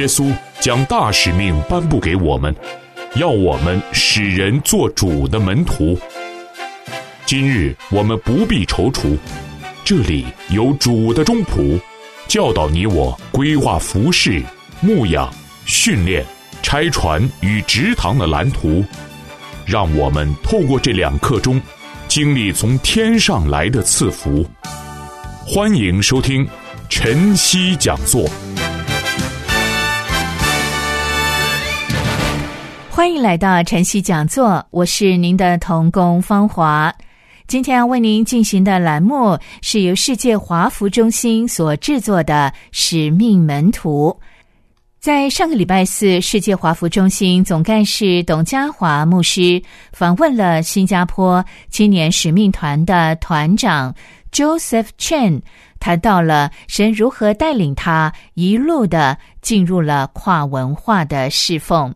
耶稣将大使命颁布给我们，要我们使人做主的门徒。今日我们不必踌躇，这里有主的中仆，教导你我规划服饰、牧养、训练、拆船与直堂的蓝图，让我们透过这两刻钟，经历从天上来的赐福。欢迎收听晨曦讲座。欢迎来到晨曦讲座，我是您的童工芳华。今天要为您进行的栏目是由世界华服中心所制作的《使命门徒》。在上个礼拜四，世界华服中心总干事董家华牧师访问了新加坡青年使命团的团长。Joseph Chen 谈到了神如何带领他一路的进入了跨文化的侍奉。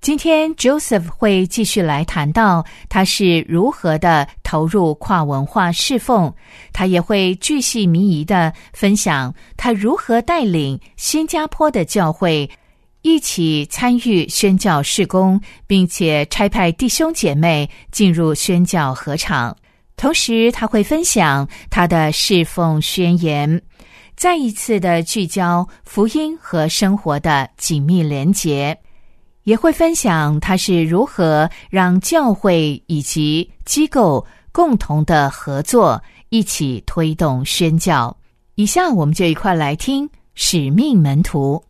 今天 Joseph 会继续来谈到他是如何的投入跨文化侍奉，他也会巨细靡遗的分享他如何带领新加坡的教会一起参与宣教事工，并且差派弟兄姐妹进入宣教合场。同时，他会分享他的侍奉宣言，再一次的聚焦福音和生活的紧密连结，也会分享他是如何让教会以及机构共同的合作，一起推动宣教。以下我们就一块来听使命门徒，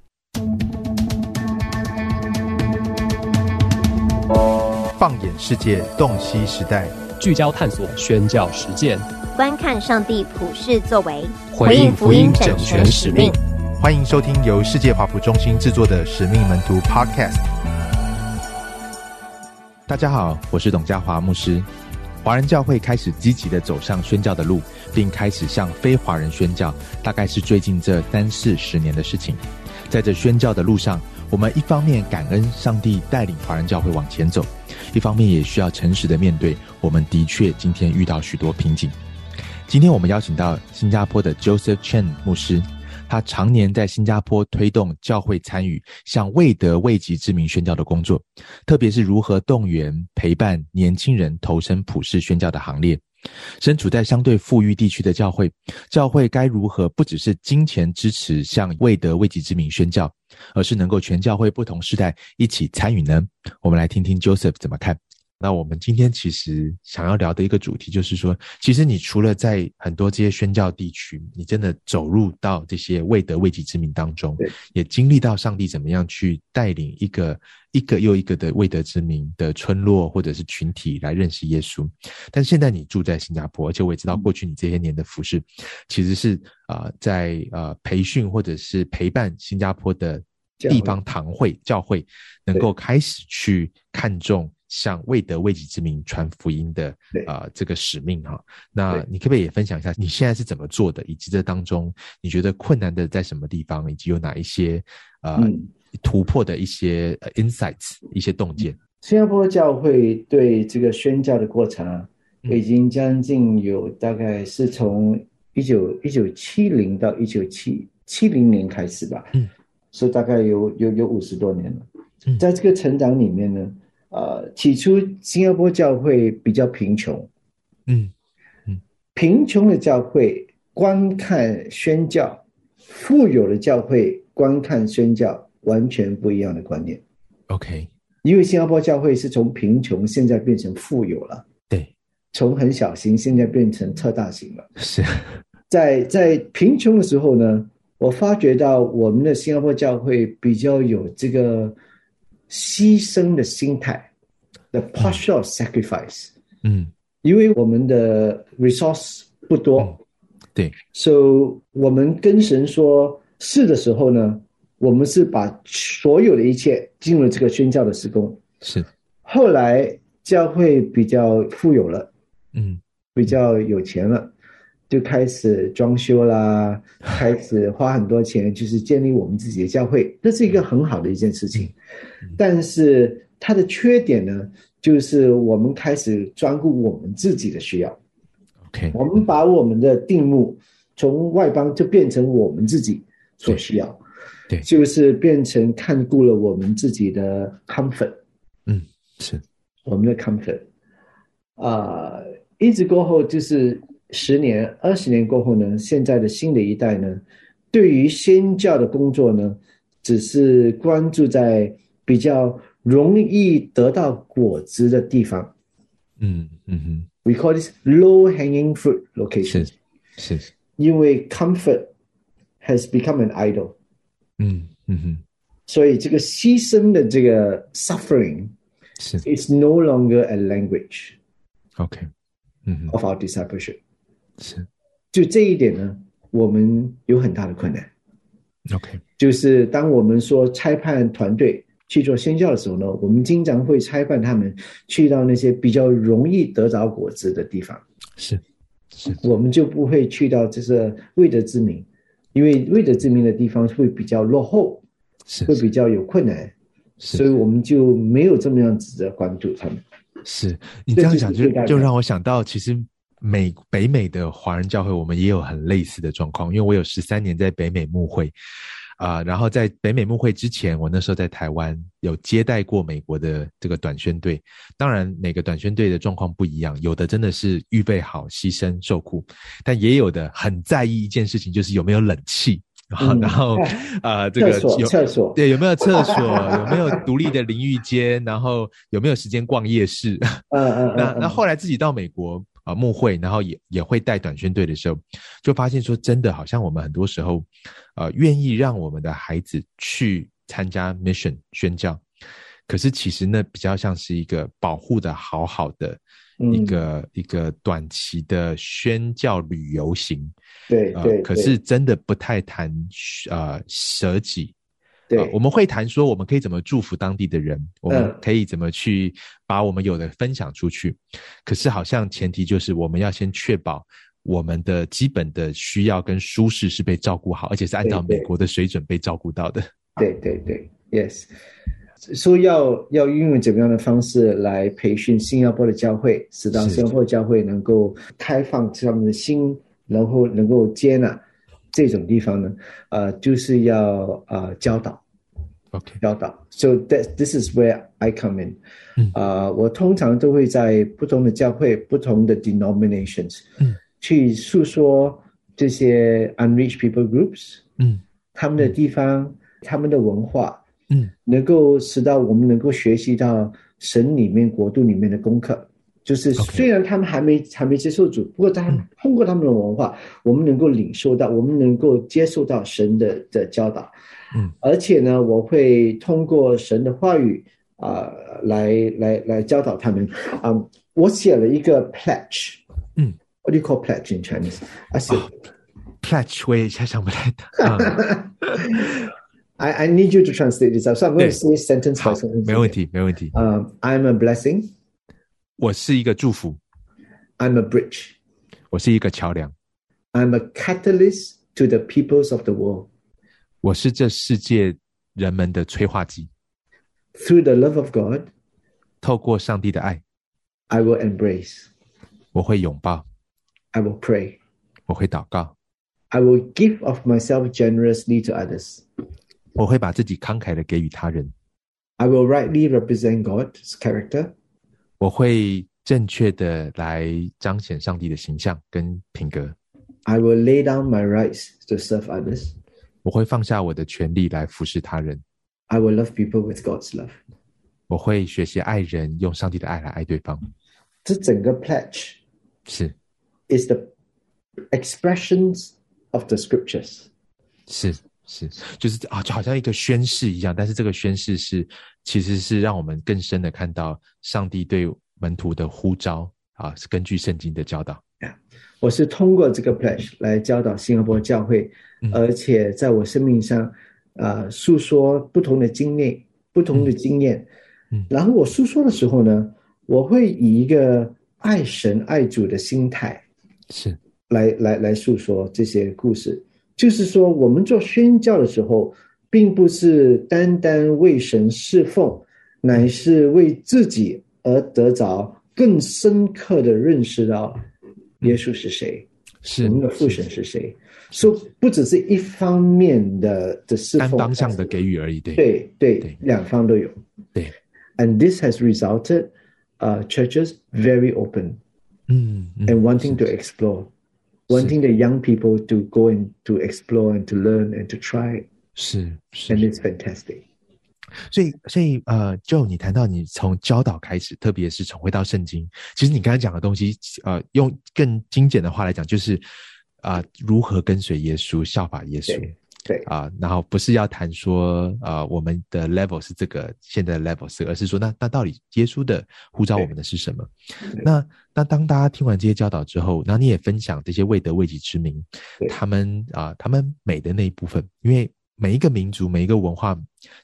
放眼世界，洞悉时代。聚焦探索宣教实践，观看上帝普世作为，回应福音整全使命。欢迎收听由世界华府中心制作的《使命门徒》Podcast。大家好，我是董家华牧师。华人教会开始积极的走上宣教的路，并开始向非华人宣教，大概是最近这三四十年的事情。在这宣教的路上，我们一方面感恩上帝带领华人教会往前走。一方面也需要诚实的面对，我们的确今天遇到许多瓶颈。今天我们邀请到新加坡的 Joseph Chen 牧师，他常年在新加坡推动教会参与向未得未及之名宣教的工作，特别是如何动员陪伴年轻人投身普世宣教的行列。身处在相对富裕地区的教会，教会该如何不只是金钱支持向未得未及之名宣教？而是能够全教会不同时代一起参与呢？我们来听听 Joseph 怎么看。那我们今天其实想要聊的一个主题，就是说，其实你除了在很多这些宣教地区，你真的走入到这些未得未及之民当中，也经历到上帝怎么样去带领一个一个又一个的未得之民的村落或者是群体来认识耶稣。但现在你住在新加坡，而且我也知道过去你这些年的服饰，其实是啊在呃培训或者是陪伴新加坡的地方堂会教会，能够开始去看重。向未得未己之名传福音的啊这个使命哈，那你可不可以也分享一下你现在是怎么做的，以及这当中你觉得困难的在什么地方，以及有哪一些呃突破的一些 insights 一些洞见？新加坡教会对这个宣教的过程啊，已经将近有大概是从一九一九七零到一九七七零年开始吧，嗯，是大概有有有五十多年了，在这个成长里面呢。呃，起初新加坡教会比较贫穷，嗯嗯，贫穷的教会观看宣教，富有的教会观看宣教，完全不一样的观念。OK，因为新加坡教会是从贫穷现在变成富有了，对，从很小型现在变成特大型了。是在在贫穷的时候呢，我发觉到我们的新加坡教会比较有这个。牺牲的心态，the partial sacrifice，嗯，因为我们的 resource 不多，对，so 我们跟神说是的时候呢，我们是把所有的一切进入这个宣教的施工，是，后来教会比较富有了，嗯，比较有钱了。就开始装修啦，开始花很多钱，就是建立我们自己的教会，这是一个很好的一件事情。但是它的缺点呢，就是我们开始专顾我们自己的需要。OK，我们把我们的定目从外邦就变成我们自己所需要。对，就是变成看顾了我们自己的 comfort，嗯，是我们的 comfort，啊、一直过后就是十年、二十年过后呢，现在的新的一代呢，对于宣教的工作呢，只是关注在比较容易得到果子的地方。嗯嗯哼，We call this low hanging fruit location，是是，因为 comfort has become an idol，嗯嗯哼，所以这个牺牲的这个 suffering 是 is no longer a language OK，嗯哼，of our discipleship。是。就这一点呢，我们有很大的困难。OK，就是当我们说差派团队去做宣教的时候呢，我们经常会差派他们去到那些比较容易得着果子的地方，是是。我们就不会去到就是未得之名，因为未得之名的地方会比较落后，是会比较有困难，是所以我们就没有这么样子的关注他们。是你这样讲就就让我想到，其实美北美的华人教会，我们也有很类似的状况。因为我有十三年在北美牧会，啊、然后在北美牧会之前，我那时候在台湾有接待过美国的这个短宣队。当然，每个短宣队的状况不一样，有的真的是预备好牺牲受苦，但也有的很在意一件事情，就是有没有冷气。然后，呃，这个有厕所对有没有厕所，有没有独立的淋浴间，然后有没有时间逛夜市？嗯嗯嗯，那那后来自己到美国啊、呃牧会，然后也也会带短宣队的时候，就发现说，真的好像我们很多时候，呃，愿意让我们的孩子去参加 mission 宣教，可是其实那比较像是一个保护的好好的一嗯个、一个短期的宣教旅游行，呃对对，可是真的不太谈呃舍己，对呃，我们会谈说我们可以怎么祝福当地的人，我们嗯可以怎么去把我们有的分享出去。可是好像前提就是我们要先确保我们的基本的需要跟舒适是被照顾好，而且是按照美国的水准被照顾到的。对对对，yes。说要要运用怎么样的方式来培训新加坡的教会，使到是新加坡教会能够开放他们的心，然后能够接纳这种地方呢？呃，就是要呃教导 OK，教导。So that this is where I come in。嗯啊、我通常都会在不同的教会、不同的 denominations，嗯，去诉说这些 unreached people groups，嗯他们的地方、他们的文化，嗯能够使到我们能够学习到神里面国度里面的功课。就是虽然他们还没还没接受主，不过他们通过他们的文化，我们能够领受到，我们能够接受到神的的教导。嗯，而且呢，我会通过神的话语啊、来来来教导他们。啊、我写了一个 pledge。嗯，What do you call pledge in Chinese？I said、，Pledge 我也想想不太到。嗯 I I need you to translate this. So I'm going to say sentence 好 by sentence. 没问题，没问题。Um, I'm a blessing. 我是一个祝福， I'm a bridge. 我是一个桥梁， I'm a catalyst to the peoples of the world. 我是这世界人们的催化剂。 Through the love of God, 透过上帝的爱， I will embrace. 我会拥抱， I will pray. 我会祷告， I will give of myself generously to others. 我会把自己慷慨的给予他人， I will rightly represent God's character. 我会正确的来彰显上帝的形象跟品格， I will lay down my rights to serve others. 我会放下我的权利来服侍他人， I will love people with God's love. 我会学习爱人，用上帝的爱来爱对方。这整个 pledge 是 is the expressions of the scriptures. 是 是，就是啊，就好像一个宣誓一样，但是这个宣誓是其实是让我们更深的看到上帝对门徒的呼召啊，是根据圣经的教导。我是通过这个 pledge 来教导新加坡教会，嗯而且在我生命上，呃，诉说不同的经历、不同的经验。嗯然后我诉说的时候呢，我会以一个爱神爱主的心态是来来来诉说这些故事。就是说，我们做宣教的时候，并不是单单为神侍奉，乃是为自己而得着更深刻的认识到耶稣是谁。是我们的父神是谁？说不只是一方面的的侍单奉，方向的给予而已，对对对对两方都有。对，And this has resulted, uh, churches very open 嗯嗯 and wanting to explore, wanting the young people to go and to explore and to learn and to try, 是是 and it's fantastic. 所以，所以，呃，就你谈到你从教导开始，特别是从回到圣经，其实你刚才讲的东西，呃，用更精简的话来讲，就是啊、如何跟随耶稣，效法耶稣对。对啊、然后不是要谈说，呃，我们的 level 是这个，现在的 level 是，而是说，那那到底耶稣的呼召我们的是什么？那那当大家听完这些教导之后，然后你也分享这些未得未及之名对，他们啊、他们美的那一部分，因为每一个民族、每一个文化，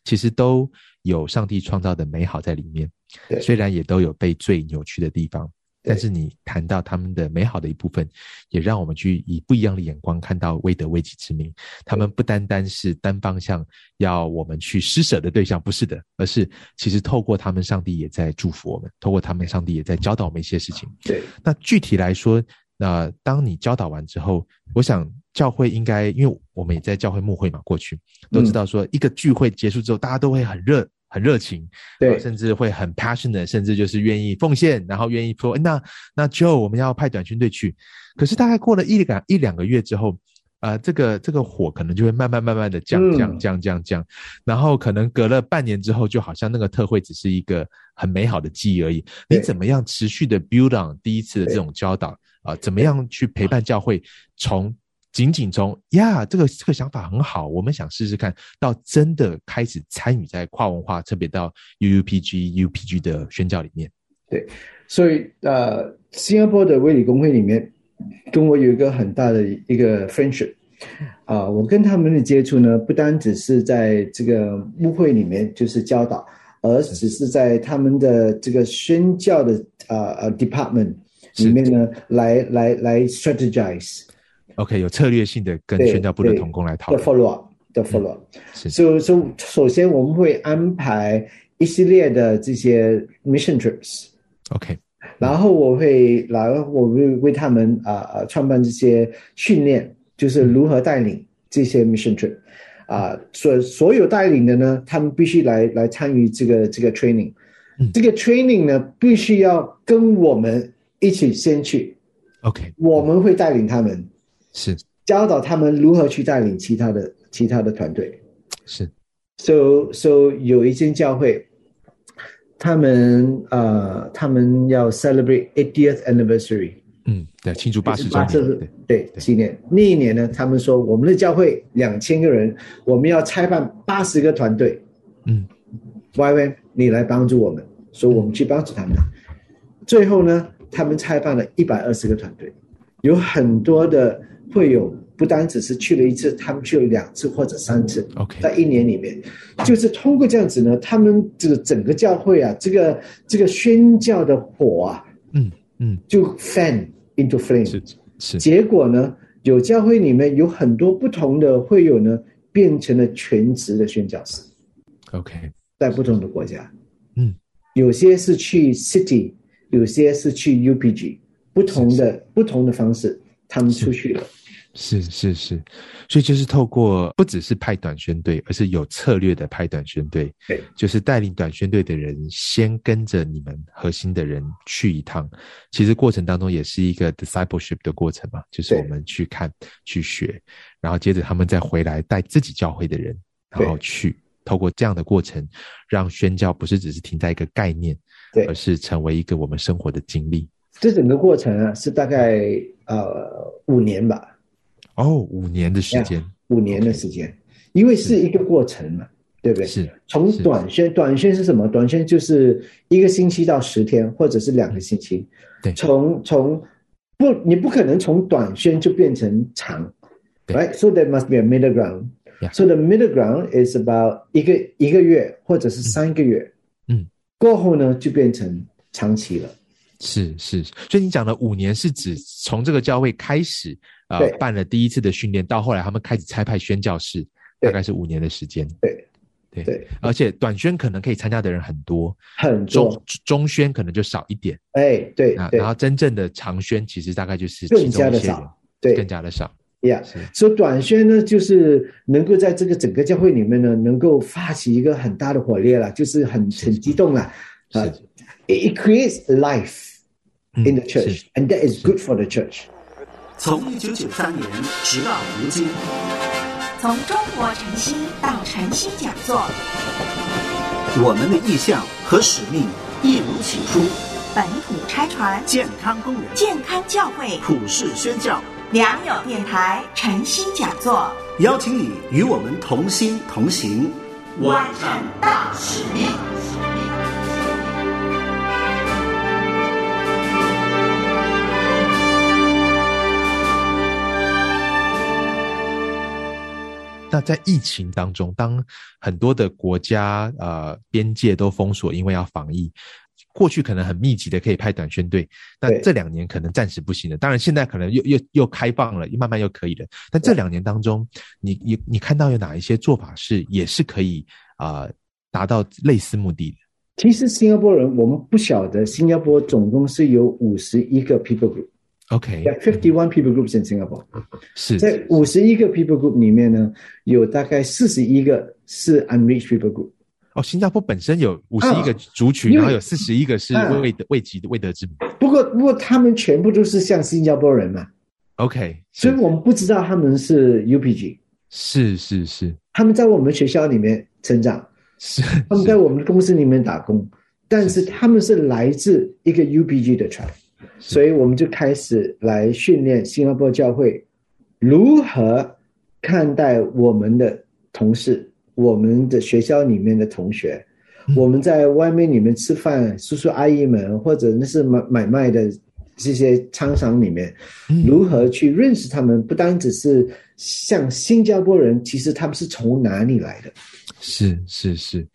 其实都有上帝创造的美好在里面，对。虽然也都有被最扭曲的地方。对但是你谈到他们的美好的一部分，也让我们去以不一样的眼光看到未得未己之名。他们不单单是单方向要我们去施舍的对象，不是的，而是其实透过他们，上帝也在祝福我们；透过他们，上帝也在教导我们一些事情。对那具体来说，那当你教导完之后，我想教会应该，因为我们也在教会牧会嘛，过去都知道说，一个聚会结束之后，大家都会很热。很热情，对。呃甚至会很 passionate，甚至就是愿意奉献，然后愿意说，那那 Joe 我们要派短宣队去。可是大概过了一两一两个月之后，呃，这个这个火可能就会慢慢慢慢的降嗯。降降降。降，然后可能隔了半年之后，就好像那个特会只是一个很美好的记忆而已。你怎么样持续的 build on 第一次的这种教导？啊、怎么样去陪伴教会从仅仅从呀，这个这个想法很好，我们想试试看，到真的开始参与在跨文化，特别到 UUPG、UPG 的宣教里面。对所以呃，新加坡的卫理公会里面，跟我有一个很大的一个 friendship 啊、我跟他们的接触呢，不单只是在这个牧会里面就是教导，而只是在他们的这个宣教的呃呃 department 里面呢，来来来 strategize OK，有策略性的跟宣教部的同工来讨的论。follow up 的 follow up。是所以，所以首先我们会安排一系列的这些 mission trips。OK，然后我会，然后我会为他们啊啊、创办这些训练，就是如何带领这些 mission trip，啊、所所有带领的呢，他们必须来来参与这个这个 training，、嗯。这个 training 呢必须要跟我们一起先去，OK，我们会带领他们，是教导他们如何去带领其他的其他的团队。是 So so 有一间教会，他们呃，他们要 celebrate 80th anniversary，嗯，对，庆祝八十周年，对对纪念。那一年呢，他们说我们的教会两千个人，我们要拆办八十个团队。嗯，Y Y，你来帮助我们，说我们去帮助他们。最后呢，他们拆办了一百二十个团队，有很多的会有，不单只是去了一次，他们去了两次或者三次。，OK，在一年里面，就是通过这样子呢，他们这个整个教会啊，这个这个宣教的火啊，嗯嗯，就 fan into flame。是是。结果呢，有教会里面有很多不同的会友呢，变成了全职的宣教师，OK，在不同的国家。嗯，有些是去 city，有些是去 UPG，不同的不同的方式，他们出去了。是是是，所以就是透过不只是派短宣队，而是有策略的派短宣队，对，就是带领短宣队的人先跟着你们核心的人去一趟，其实过程当中也是一个 discipleship 的过程嘛，就是我们去看去学，然后接着他们再回来带自己教会的人，然后去。透过这样的过程，让宣教不是只是停在一个概念，对。而是成为一个我们生活的经历。这整个过程啊，是大概呃五年吧。哦，五年的时间，五年的时间，因为是一个过程嘛，对不对？是从短宣，短宣是什么？短宣就是一个星期到十天，或者是两个星期。对从从不，你不可能从短宣就变成长对，right? So there must be a middle ground. So the middle ground is about 一个一个月或者是三个月，嗯，过后呢就变成长期了。是是，所以你讲的五年是指从这个教会开始，呃，办了第一次的训练，到后来他们开始差派宣教士，大概是五年的时间。对对对，而且短宣可能可以参加的人很多，很中多，中宣可能就少一点哎，对啊。然，后真正的长宣其实大概就是更加的少。对更加的少。呀是，所以短宣呢，就是能够在这个整个教会里面呢，能够发起一个很大的火烈了，就是很很激动了啊是！It it creates life 嗯 in the church, and that is good for the church. 从一九九三年直到如今，从中国晨曦到晨曦讲座，我们的意向和使命一如起初，本土拆船，健康工人，健康教会，普世宣教，良友电台晨曦讲座，邀请你与我们同心同行，完成大使命。那在疫情当中，当很多的国家呃边界都封锁，因为要防疫，过去可能很密集的可以派短宣队，那这两年可能暂时不行了。当然现在可能又又又开放了，慢慢又可以了。但这两年当中，你你你看到有哪一些做法是也是可以啊、呃达到类似目的的？其实新加坡人我们不晓得，新加坡总共是有五十一个 people group。OK，There are fifty one people groups in Singapore。是。在五十一个 people group 里面呢，有大概四十一个是 unreached people group。哦，新加坡本身有五十一个啊族群，然后有四十一个是啊。未得未及的未得之民。不过，不过他们全部都是像新加坡人嘛，OK，所以我们不知道他们是 UPG。是是是。他们在我们学校里面成长，是，他们在我们的公司里面打工，但是他们是来自一个 UPG 的 tribe，所以我们就开始来训练新加坡教会如何看待我们的同事、我们的学校里面的同学，我们在外面里面吃饭，叔叔阿姨们或者那是买买卖的这些商场里面，如何去认识他们？不单只是像新加坡人，其实他们是从哪里来的？是是是，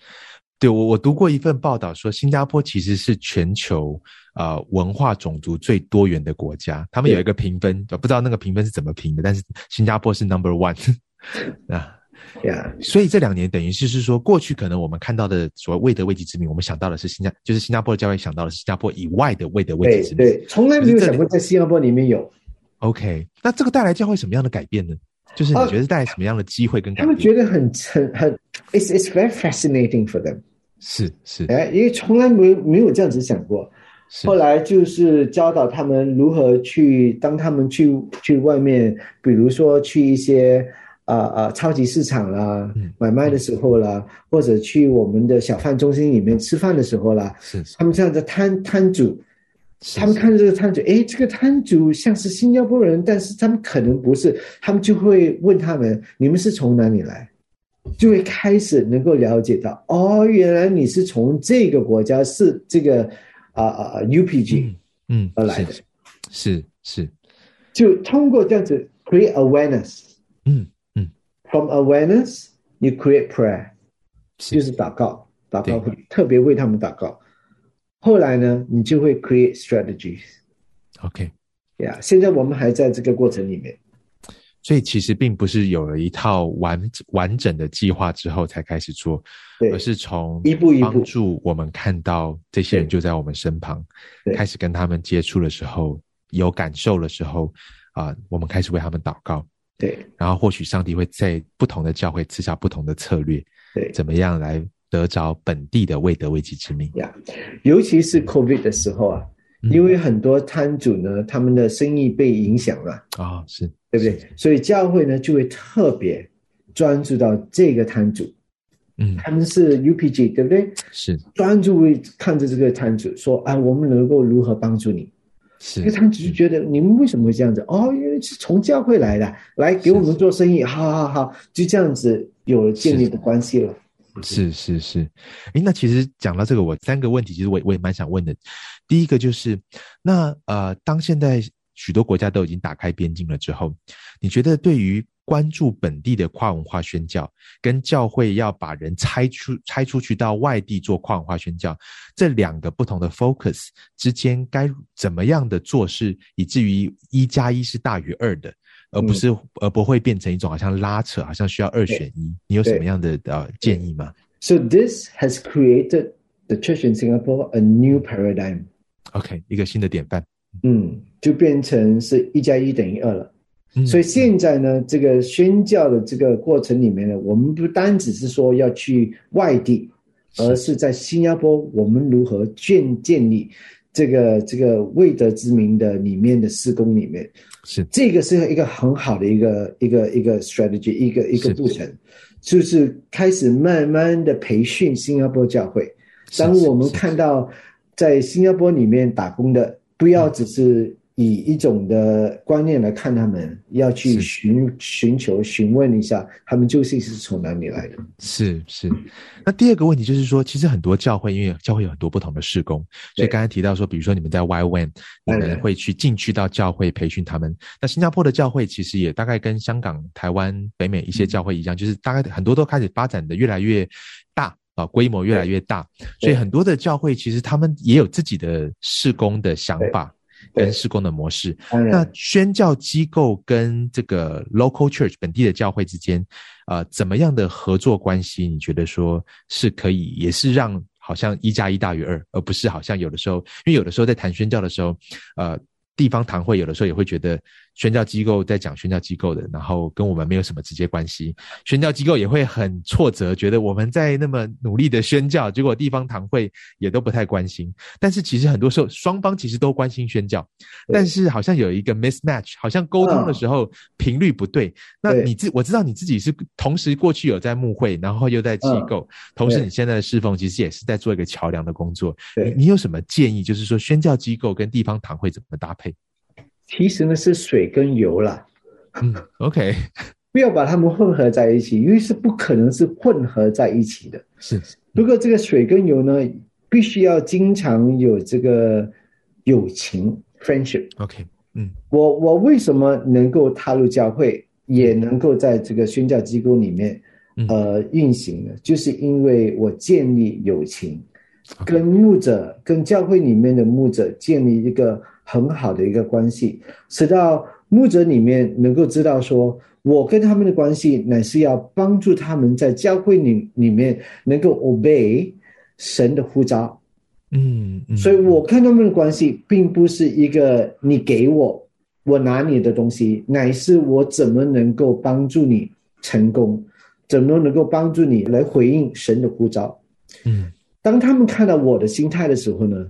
对我我读过一份报道说，新加坡其实是全球呃文化种族最多元的国家。他们有一个评分，呃不知道那个评分是怎么评的，但是新加坡是 number one 啊。呀、所以这两年等于是是说，过去可能我们看到的所谓未得未及之名，我们想到的是新加，就是新加坡的教会想到的是新加坡以外的未得未对及之名。对，从来没有想过在新加坡里面有。OK，那这个带来教会什么样的改变呢？就是你哦觉得带来什么样的机会跟改变他们？觉得很很很，it's it's very fascinating for them，是是哎，因为从来没有没有这样子想过。是。后来就是教导他们如何去，当他们去去外面，比如说去一些啊啊、超级市场啦、嗯。买卖的时候啦，或者去我们的小贩中心里面吃饭的时候啦，是是。他们这样的摊摊主，他们看着这个摊主，哎，这个摊主像是新加坡人，但是他们可能不是，他们就会问他们：你们是从哪里来？就会开始能够了解到，哦，原来你是从这个国家，是这个啊啊啊 UPG 嗯而来的，是是是就通过这样子 create awareness。嗯嗯 From awareness, you create prayer，是就是祷告，祷告会特别为他们祷告。后来呢，你就会 create strategies。OK。呀、现在我们还在这个过程里面。所以其实并不是有了一套完完整的计划之后才开始做，对而是从一步一步帮助我们看到这些人就在我们身旁，对开始跟他们接触的时候，有感受的时候，啊、我们开始为他们祷告，对。然后或许上帝会在不同的教会赐下不同的策略，对。怎么样来得着本地的未得未及之命。呀尤其是 COVID 的时候啊，嗯。因为很多摊主呢，他们的生意被影响了，啊、是对不对？所以教会呢就会特别专注到这个摊主，嗯，他们是 UPG，对不对？是专注于看着这个摊主说啊，我们能够如何帮助你？是这个摊主就觉得你们为什么会这样子？哦，因为是从教会来的，来给我们做生意，好好好，就这样子有了建立的关系了。是是是，诶，那其实讲到这个，我三个问题，其实我也我也蛮想问的。第一个就是，那呃，当现在许多国家都已经打开边境了之后，你觉得对于关注本地的跨文化宣教，跟教会要把人拆出拆出去到外地做跨文化宣教，这两个不同的 focus 之间该怎么样的做事，以至于一加一是大于二的？而不是，而不会变成一种好像拉扯，好像需要二选一。你有什么样的呃建议吗 So this has created the church in Singapore a new paradigm.？OK，一个新的典范。嗯，就变成是一加一等于二了。所以现在呢，这个宣教的这个过程里面呢，我们不单只是说要去外地，而是。在新加坡，我们如何建建立这个这个未得之名的里面的施工里面，是。这个是一个很好的一个一个一个 strategy，一个一个步程，就是开始慢慢的培训新加坡教会。当我们看到在新加坡里面打工的，不要只是。以一种的观念来看，他们要去寻寻求、询问一下，他们究竟是从哪里来的？是是。那第二个问题就是说，其实很多教会，因为教会有很多不同的事工，所以刚才提到说，比如说你们在 Y One，你们会去进去到教会培训他们。那新加坡的教会其实也大概跟香港、台湾、北美一些教会一样，就是大概很多都开始发展的越来越大啊，规模越来越大。所以很多的教会其实他们也有自己的事工的想法。跟施工的模式，那宣教机构跟这个 local church 本地的教会之间，呃，怎么样的合作关系？你觉得说是可以，也是让好像一加一大于二，而不是好像有的时候，因为有的时候在谈宣教的时候，呃。地方堂会有的时候也会觉得宣教机构在讲宣教机构的，然后跟我们没有什么直接关系。宣教机构也会很挫折，觉得我们在那么努力的宣教，结果地方堂会也都不太关心。但是其实很多时候双方其实都关心宣教，但是好像有一个 mismatch，好像沟通的时候频率不对。那你自我知道你自己是同时过去有在牧会，然后又在机构，同时你现在的侍奉其实也是在做一个桥梁的工作。你你有什么建议？就是说宣教机构跟地方堂会怎么搭配？其实呢是水跟油啦。嗯，OK，不要把它们混合在一起，因为是不可能是混合在一起的。是，不过这个水跟油呢，必须要经常有这个友情 （friendship）。OK，嗯，我我为什么能够踏入教会，也能够在这个宣教机构里面呃运行呢？就是因为我建立友情，跟牧者、跟教会里面的牧者建立一个。很好的一个关系，使到牧者里面能够知道说，我跟他们的关系乃是要帮助他们在教会里里面能够 obey 神的呼召。嗯，所以我看他们的关系，并不是一个你给我，我拿你的东西，乃是我怎么能够帮助你成功，怎么能够帮助你来回应神的呼召。嗯，当他们看到我的心态的时候呢？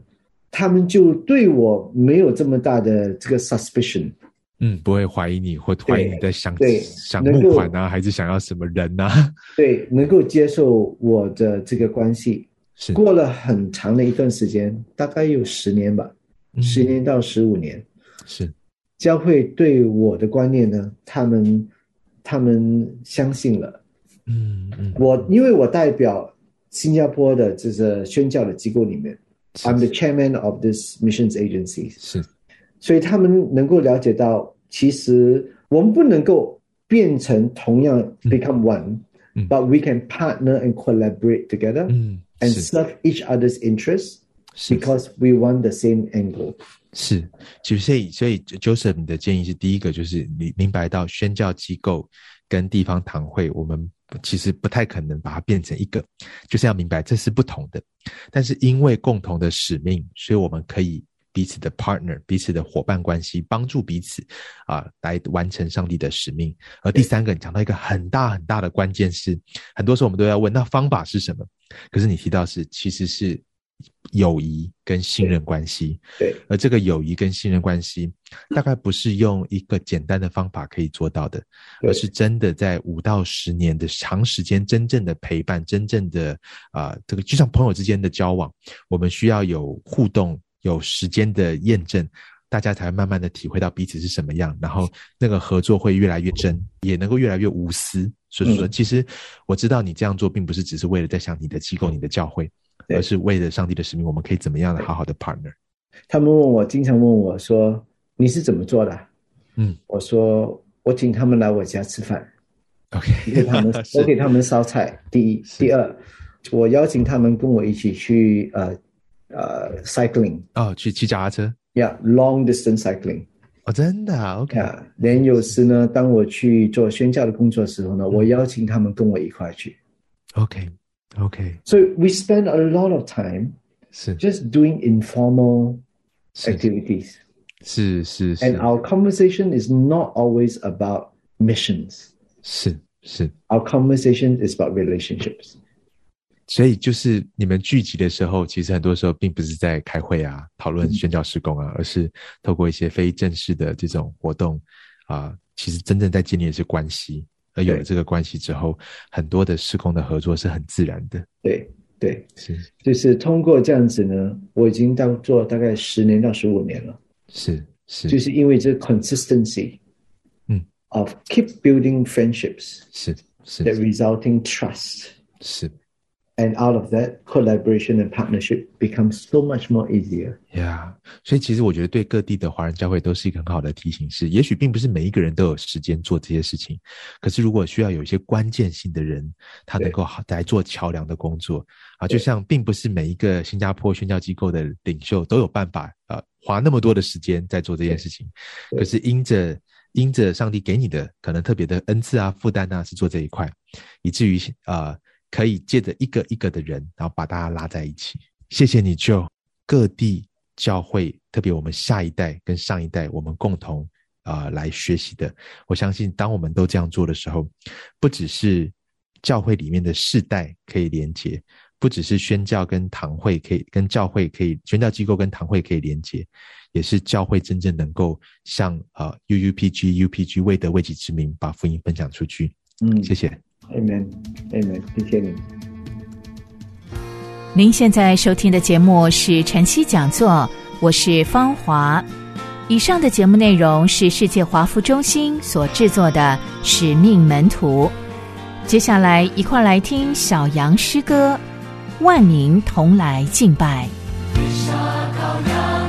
他们就对我没有这么大的这个 suspicion，嗯，不会怀疑你或怀疑你在想想募款啊，还是想要什么人呐？对，能够接受我的这个关系，是。过了很长的一段时间，大概有十年吧，十年到十五年，是。教会对我的观念呢，他们他们相信了，嗯嗯，我因为我代表新加坡的这个宣教的机构里面。I'm the chairman of this missions agency。是，所以他们能够了解到，其实我们不能够变成同样 become one，but we can partner and collaborate together and serve each other's interests because we want the same end goal。是，其实所以所以 Joseph 你的建议是第一个就是你明白到宣教机构 跟地方堂会我们。其实不太可能把它变成一个，就是要明白这是不同的。但是因为共同的使命，所以我们可以彼此的 partner，彼此的伙伴关系，帮助彼此啊，来完成上帝的使命。而第三个，你讲到一个很大很大的关键是，很多时候我们都要问，那方法是什么？可是你提到是，其实是。友谊跟信任关系，对，而这个友谊跟信任关系，大概不是用一个简单的方法可以做到的，而是真的在五到十年的长时间，真正的陪伴，真正的啊，这个就像朋友之间的交往，我们需要有互动，有时间的验证，大家才会慢慢的体会到彼此是什么样，然后那个合作会越来越真，也能够越来越无私。所以说，其实我知道你这样做，并不是只是为了在想你的机构、你的教会。而是为了上帝的使命，我们可以怎么样的好好的 partner？他们问我，经常问我说：“你是怎么做的？”嗯，我说：“我请他们来我家吃饭，OK，给他们，我给他们烧菜。第一，第二，我邀请他们跟我一起去呃呃 cycling，哦，去骑脚踏车，Yeah，long distance cycling。哦，真的，OK。连有时呢，当我去做宣教的工作的时候呢，我邀请他们跟我一块去，OK。Okay. So we spend a lot of time just doing informal activities. 是是是 And our conversation is not always about missions. 是是， Our conversation is about relationships. 所以就是你们聚集的时候，其实很多时候并不是在开会啊、讨论宣教施工啊，而是透过一些非正式的这种活动啊、其实真正在建立的是关系。 而有了这个关系之后，很多的施工的合作是很自然的。对对，是就是通过这样子呢，我已经当做大概十年到十五年了，是是，就是因为这 consistency，嗯，of keep building friendships 是是。that resulting trust, 是 and out of that collaboration and partnership becomes so much more easier. 呀所以其实我觉得对各地的华人教会都是一个很好的提醒是，也许并不是每一个人都有时间做这些事情，可是如果需要有一些关键性的人，他能对够好来做桥梁的工作啊，就对像并不是每一个新加坡宣教机构的领袖都有办法啊花那么多的时间在做这件事情，对。可是因着因着上帝给你的可能特别的恩赐啊、负担啊，是做这一块，以至于呃可以借着一个一个的人，然后把大家拉在一起。谢谢你，Joe。各地教会，特别我们下一代跟上一代，我们共同啊、呃来学习的。我相信，当我们都这样做的时候，不只是教会里面的世代可以连接，不只是宣教跟堂会可以跟教会可以宣教机构跟堂会可以连接，也是教会真正能够向呃 UUPG UPG 为得为己之名，把福音分享出去。嗯谢谢。，Amen Amen，谢谢你。您现在收听的节目是晨曦讲座，我是芳华。以上的节目内容是世界华服中心所制作的《使命门徒》。接下来一块儿来听小杨诗歌《万民同来敬拜》。愿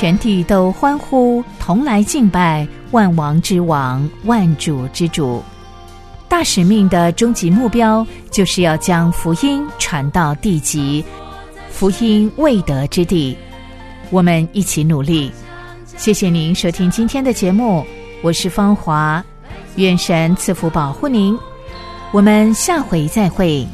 全地都欢呼，同来敬拜万王之王、万主之主。大使命的终极目标，就是要将福音传到地极，福音未得之地。我们一起努力。谢谢您收听今天的节目，我是芳华，愿神赐福保护您。我们下回再会。